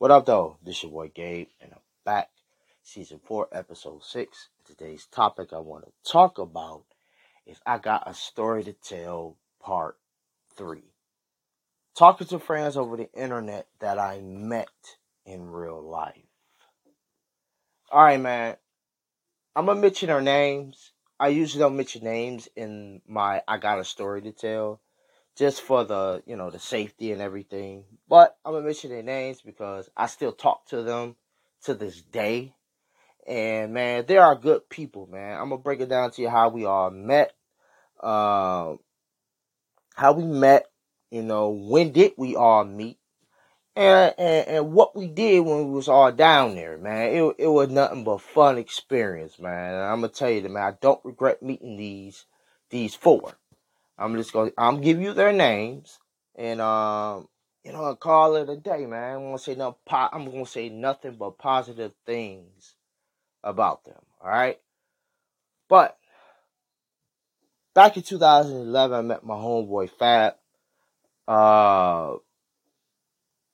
What up, though? This your boy Gabe, and I'm back. Season 4, Episode 6. Today's topic I want to talk about is I Got a Story to Tell, Part 3. Talking to friends over the internet that I met in real life. Alright, man. I'm to mention their names. I usually don't mention names in my I Got a Story to Tell just for the you know the safety and everything. But I'm gonna mention their names because I still talk to them to this day. And man, they are good people, man. I'm gonna break it down to you how we all met, uh, how we met. You know, when did we all meet? And, and, and what we did when we was all down there, man, it it was nothing but fun experience, man. And I'm gonna tell you, that, man, I don't regret meeting these these four. I'm just gonna I'm give you their names and um you know call it a day, man. I'm gonna say no po- I'm gonna say nothing but positive things about them. All right, but back in 2011, I met my homeboy Fab. Uh,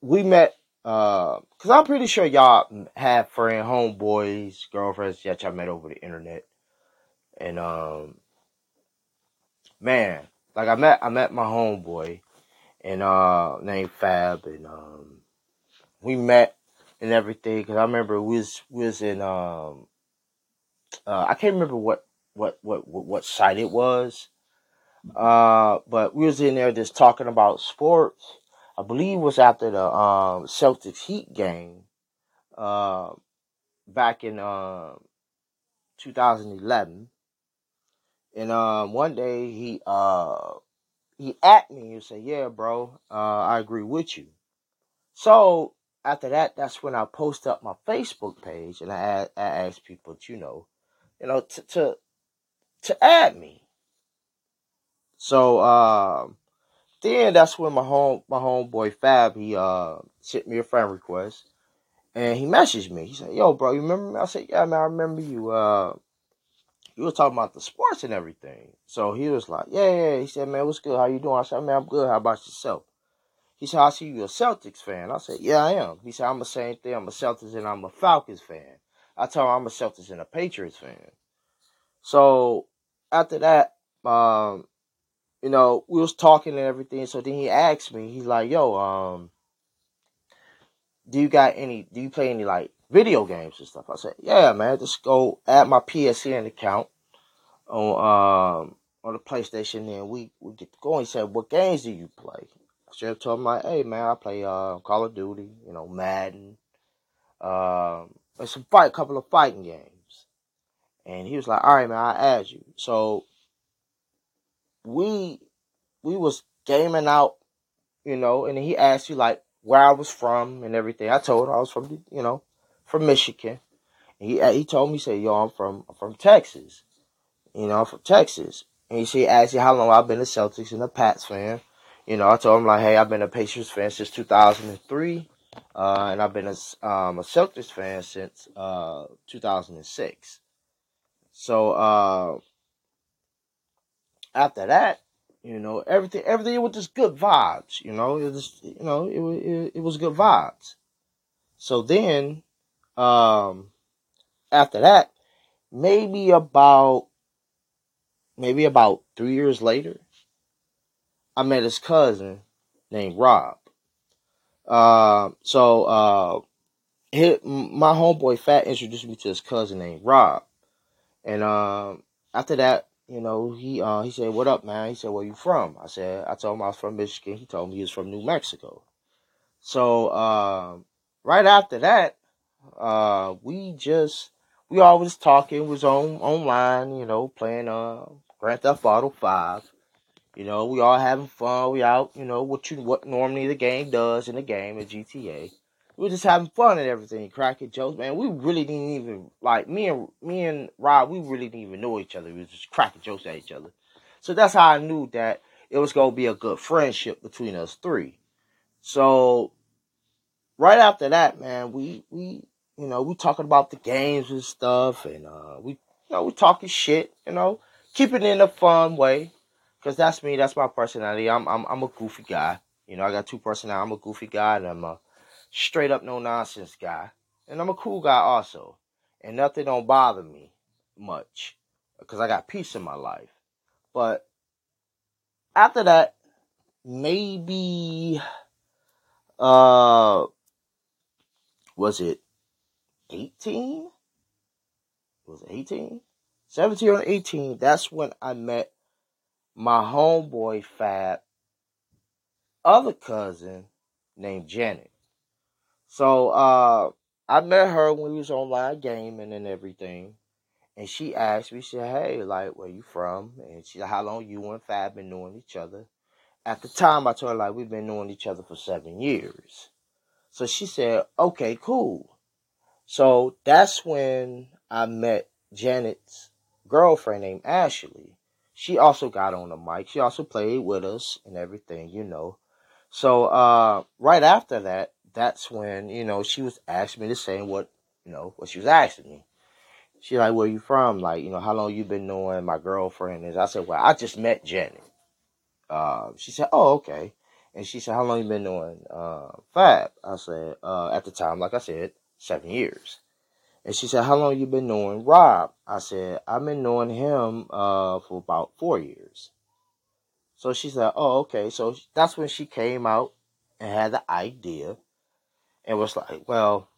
we met uh, cause I'm pretty sure y'all have friend, homeboys, girlfriends that y'all met over the internet, and um, man, like I met I met my homeboy and uh named Fab and um we met and everything because I remember we was we was in um uh I can't remember what what what what, site it was uh but we was in there just talking about sports. I believe was after the um Celtics Heat game uh back in uh 2011 and um one day he uh he at me and say, "Yeah, bro, uh, I agree with you." So after that, that's when I post up my Facebook page and I, I ask people, to, you know, you know, to to to add me. So um, then that's when my home my homeboy Fab he uh sent me a friend request and he messaged me. He said, "Yo, bro, you remember me?" I said, "Yeah, man, I remember you." Uh, you were talking about the sports and everything. So he was like, "Yeah, yeah." He said, "Man, what's good? How you doing?" I said, "Man, I'm good. How about yourself?" He said, I see you a Celtics fan. I said, Yeah, I am. He said, I'm the same thing. I'm a Celtics and I'm a Falcons fan. I told him I'm a Celtics and a Patriots fan. So after that, um, you know, we was talking and everything. So then he asked me, he's like, Yo, um, do you got any do you play any like video games and stuff? I said, Yeah, man, just go add my PSN account on um on the PlayStation and we, we get to go. He said, What games do you play? Sheriff told him like, "Hey man, I play uh, Call of Duty, you know, Madden, um, some fight, couple of fighting games." And he was like, "All right, man, I'll add you." So we we was gaming out, you know, and he asked you like where I was from and everything. I told him I was from, you know, from Michigan. He he told me, he said, "Yo, I'm from I'm from Texas, you know, I'm from Texas." And he said, asked you how long I've been a Celtics and a Pats fan. You know, I told him like, hey, I've been a Pacers fan since 2003, uh, and I've been a, um, a Celtics fan since uh, 2006. So uh, after that, you know, everything everything was just good vibes. You know, it was you know it it, it was good vibes. So then, um, after that, maybe about maybe about three years later, I met his cousin named Rob. Uh, so uh, his, my homeboy Fab introduced me to his cousin named Rob, and um, after that, you know, he uh, he said, "What up, man?" He said, "Where you from?" I said, "I told him I was from Michigan." He told me he was from New Mexico. So uh, right after that, uh, we just we always talking was on online, you know, playing uh Grand Theft Auto Five. You know, we all having fun. We out, you know, what you what normally the game does in the game of GTA. We were just having fun and everything, cracking jokes, man. We really didn't even like me and me and Rob. We really didn't even know each other. We was just cracking jokes at each other. So that's how I knew that it was gonna be a good friendship between us three. So right after that, man, we we you know we talking about the games and stuff, and uh, we you know we talking shit, you know, keep it in a fun way. Cause that's me. That's my personality. I'm I'm I'm a goofy guy. You know, I got two personalities. I'm a goofy guy and I'm a straight up no nonsense guy. And I'm a cool guy also. And nothing don't bother me much. Because I got peace in my life. But after that, maybe uh was it 18? Was it 18? 17 or 18, that's when I met my homeboy Fab, other cousin named Janet. So uh I met her when we was online gaming and everything. And she asked me, she said, Hey, like, where you from? And she said, How long you and Fab been knowing each other? At the time I told her like we've been knowing each other for seven years. So she said, Okay, cool. So that's when I met Janet's girlfriend named Ashley. She also got on the mic. She also played with us and everything, you know. So uh, right after that, that's when you know she was asking me the same what you know what she was asking me. She like, where you from? Like, you know, how long you been knowing my girlfriend is? I said, well, I just met Janet. Uh, she said, oh, okay. And she said, how long you been knowing uh, Fab? I said, uh, at the time, like I said, seven years. And she said, How long you been knowing Rob? I said, I've been knowing him uh, for about four years. So she said, Oh, okay. So that's when she came out and had the idea and was like, Well,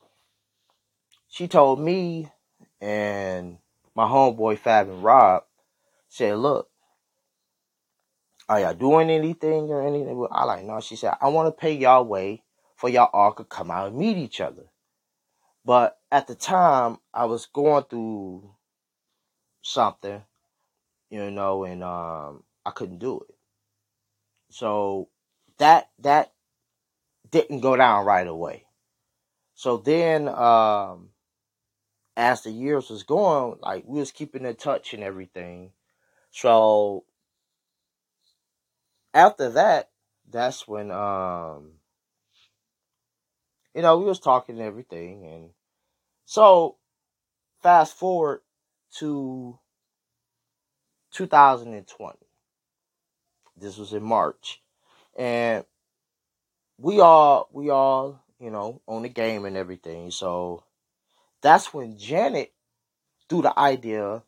she told me and my homeboy Fab and Rob said, Look, are y'all doing anything or anything? I like, no. She said, I want to pay y'all way for y'all all could come out and meet each other. But at the time, I was going through something, you know, and um, I couldn't do it. So that that didn't go down right away. So then, um, as the years was going, like we was keeping in touch and everything. So after that, that's when um you know, we was talking and everything, and so fast forward to 2020. This was in March, and we all we all you know on the game and everything. So that's when Janet threw the idea.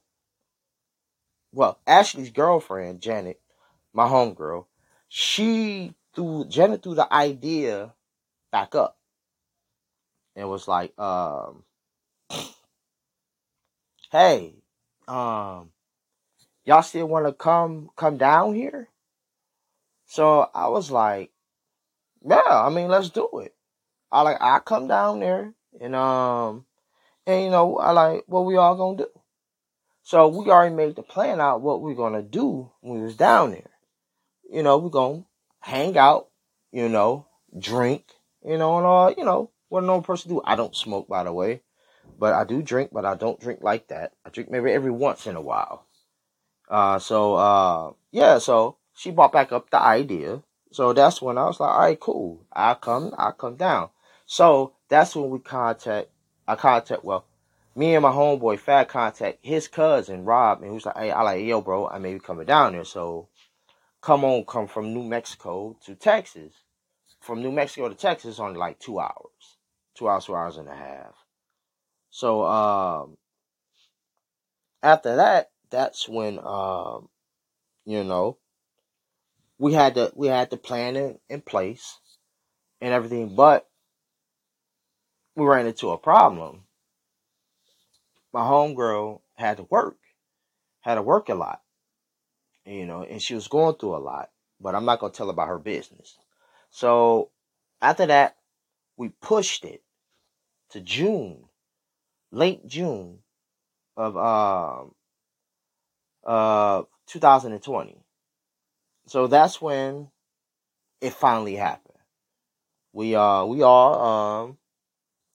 Well, Ashley's girlfriend, Janet, my homegirl, she threw Janet threw the idea back up and was like, um, hey, um, y'all still want to come come down here? So I was like, yeah, I mean, let's do it. I like I come down there and um and you know I like what we all gonna do. So we already made the plan out what we are gonna do when we was down there. You know, we gonna hang out, you know, drink, you know, and all, you know, what a normal person do. I don't smoke, by the way, but I do drink, but I don't drink like that. I drink maybe every once in a while. Uh, so uh, yeah, so she brought back up the idea. So that's when I was like, all right, cool. I come, I come down. So that's when we contact. I contact. Well, me and my homeboy Fab contact his cousin Rob, and he was like, hey, I like, yo, bro, I may be coming down there. So come on, come from New Mexico to Texas. From New Mexico to Texas, only like two hours two hours, two hours and a half. So um, after that, that's when um, you know we had to we had the plan in, in place and everything, but we ran into a problem. My homegirl had to work, had to work a lot, you know, and she was going through a lot. But I'm not gonna tell about her business. So after that, we pushed it to June, late June of um uh 2020. So that's when it finally happened. We uh we all um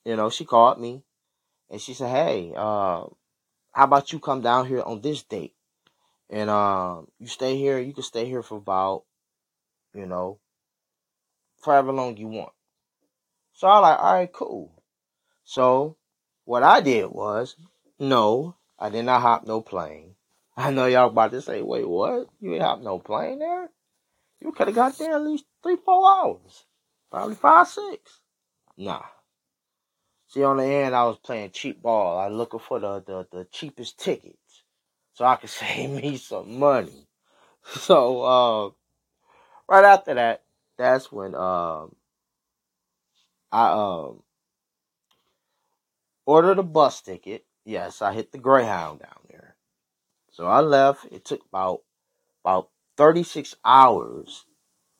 you know she called me and she said, "Hey, uh, how about you come down here on this date and um you stay here. You can stay here for about you know forever long you want." So I like, all right, cool. So what I did was, no, I did not hop no plane. I know y'all about to say, wait, what? You ain't hop no plane there? You could have got there at least three, four hours. Probably five, six. Nah. See, on the end, I was playing cheap ball. I looking for the, the, the cheapest tickets so I could save me some money. So, uh, right after that, that's when um, I um, ordered a bus ticket. Yes, I hit the Greyhound down there. So I left. It took about about 36 hours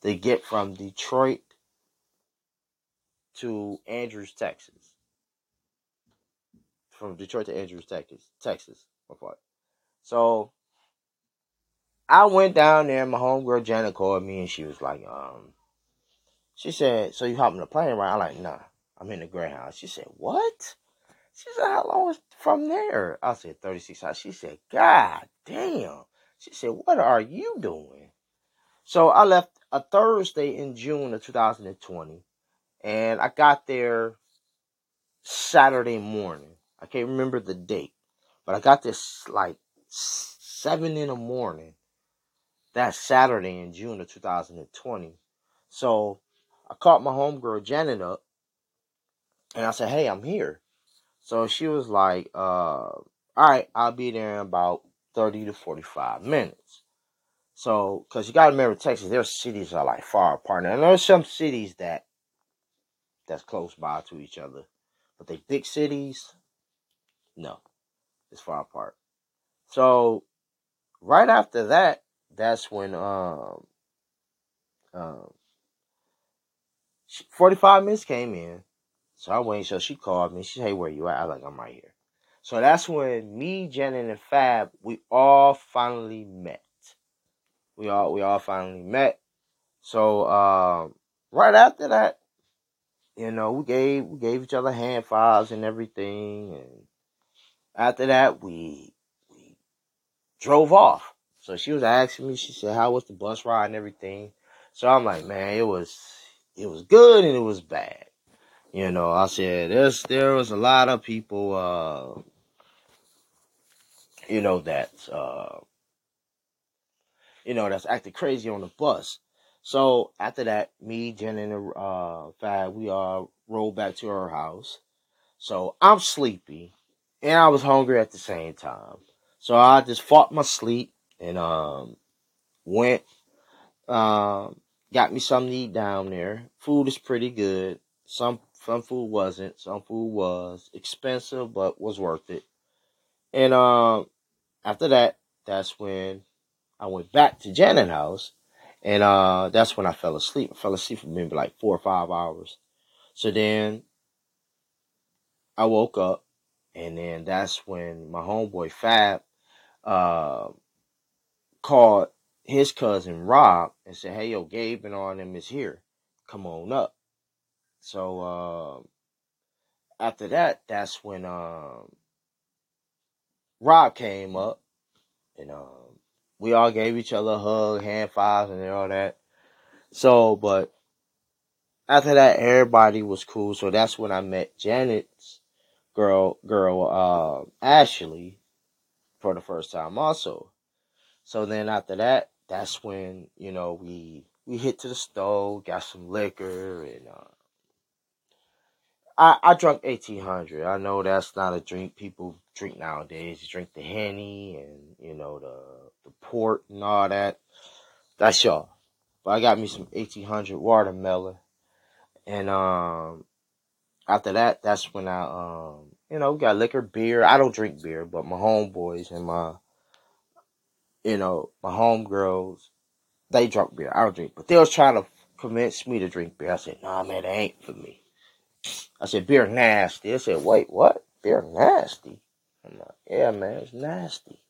to get from Detroit to Andrews, Texas. From Detroit to Andrews, Texas. Texas, my part. So I went down there. My homegirl Janet called me, and she was like, um, she said, "So you hopping the plane, right?" I'm like, "Nah, I'm in the Greyhound." She said, "What?" She said, "How long is from there?" I said, "36 hours." She said, "God damn." She said, "What are you doing?" So I left a Thursday in June of 2020, and I got there Saturday morning. I can't remember the date, but I got this like seven in the morning. That Saturday in June of 2020. So I called my homegirl Janet up, and I said, "Hey, I'm here." So she was like, uh, "All right, I'll be there in about 30 to 45 minutes." So, because you got to remember, Texas, their cities are like far apart. And there's some cities that that's close by to each other, but they big cities, no, it's far apart. So, right after that, that's when um, um, 45 minutes came in. So I went, So she called me. She said, "Hey, where you at?" I like, "I'm right here." So that's when me, Janet, and Fab we all finally met. We all we all finally met. So um, right after that, you know, we gave we gave each other hand files and everything, and after that, we we drove off. So she was asking me. She said, "How was the bus ride and everything?" So I'm like, "Man, it was it was good and it was bad." You know, I said there's there was a lot of people, uh, you know, that uh, you know that's acting crazy on the bus. So after that, me, Jen, and uh, Fab, we all rolled back to our house. So I'm sleepy, and I was hungry at the same time. So I just fought my sleep and um went um got me something to eat down there. Food is pretty good. Some some food wasn't. Some food was expensive, but was worth it. And um, after that, that's when I went back to Janet's house, and uh, that's when I fell asleep. I fell asleep for maybe like four or five hours. So then I woke up, and then that's when my homeboy Fab uh, called his cousin Rob and said, "Hey, yo, Gabe and all them is here. Come on up." So uh, after that, that's when um, Rob came up, and um, we all gave each other a hug, hand fives, and all that. So, but after that, everybody was cool. So that's when I met Janet's girl, girl uh, Ashley, for the first time, also. So then after that, that's when you know we we hit to the stove, got some liquor, and uh, I, I drunk 1800. I know that's not a drink people drink nowadays. You drink the Henny and, you know, the, the port and all that. That's y'all. But I got me some 1800 watermelon. And, um, after that, that's when I, um, you know, got liquor, beer. I don't drink beer, but my homeboys and my, you know, my homegirls, they drunk beer. I don't drink, but they was trying to convince me to drink beer. I said, nah, man, it ain't for me. I said, beer nasty. I said, wait, what? Beer nasty? I'm like, yeah, man, it's nasty.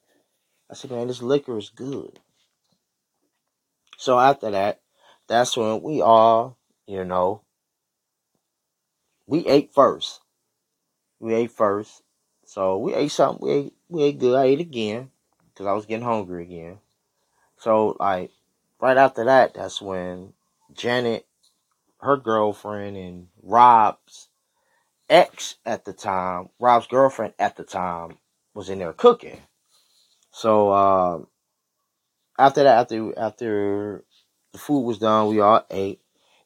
I said, man, this liquor is good. So after that, that's when we all, you know, we ate first. We ate first. So we ate something. We ate, we ate good. I ate again because I was getting hungry again. So like right after that, that's when Janet, her girlfriend, and Rob's ex at the time, Rob's girlfriend at the time, was in there cooking. So um, after that, after after the food was done, we all ate.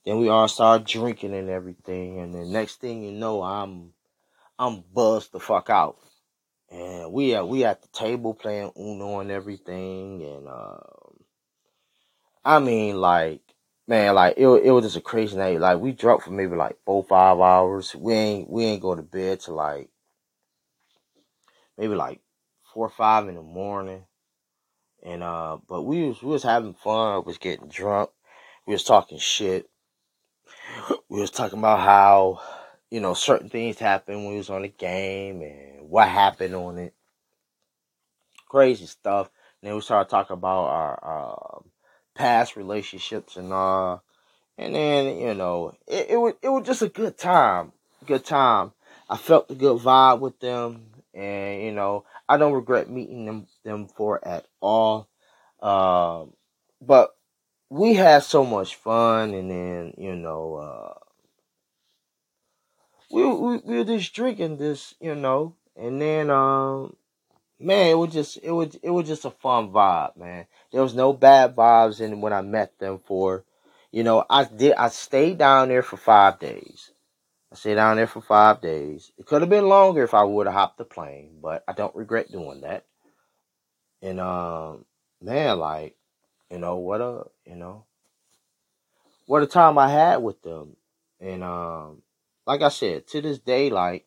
Then we all started drinking and everything, and the next thing you know, I'm I'm buzzed the fuck out. And we at we at the table playing Uno and everything, and uh, I mean like man, like it it was just a crazy night. Like we drunk for maybe like four five hours. We ain't we ain't go to bed till like maybe like four or five in the morning. And uh, but we was we was having fun. I was getting drunk. We was talking shit. We was talking about how you know certain things happened when we was on the game and what happened on it. Crazy stuff. And then we started talking about our uh, past relationships and uh, and then you know it, it was it was just a good time. Good time. I felt the good vibe with them, and you know I don't regret meeting them them four at all. Um, but we had so much fun, and then you know, uh, we, we we were just drinking this, you know, and then um, man, it was just it was it was just a fun vibe, man. There was no bad vibes in when I met them four, you know, I did I stayed down there for five days. I stayed down there for five days. It could have been longer if I would have hopped the plane, but I don't regret doing that. And um, man, like, you know, what a you know, what a time I had with them. And um, like I said, to this day, like,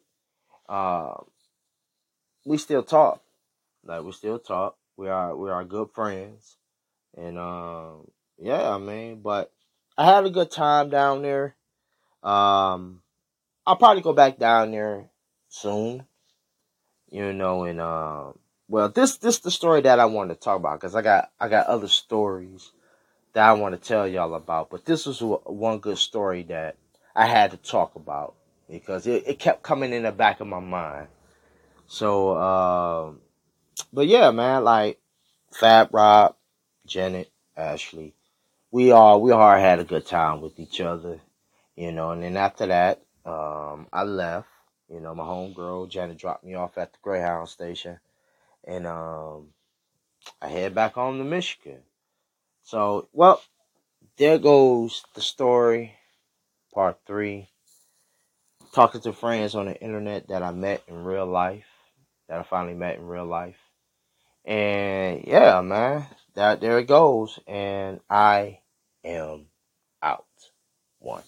uh, we still talk. Like we still talk. We are we are good friends. And um, yeah, I mean, but I had a good time down there. Um, I'll probably go back down there soon. You know, and um, well, this this the story that I wanted to talk about because I got I got other stories that I want to tell y'all about. But this was one good story that I had to talk about because it, it kept coming in the back of my mind. So, um, but yeah, man, like Fab Rob, Janet, Ashley, we all we all had a good time with each other, you know. And then after that, um, I left. You know, my homegirl Janet dropped me off at the Greyhound station, and um, I head back home to Michigan. So, well, there goes the story, part three. Talking to friends on the internet that I met in real life, that I finally met in real life. And yeah, man, that there it goes. And I am out. One.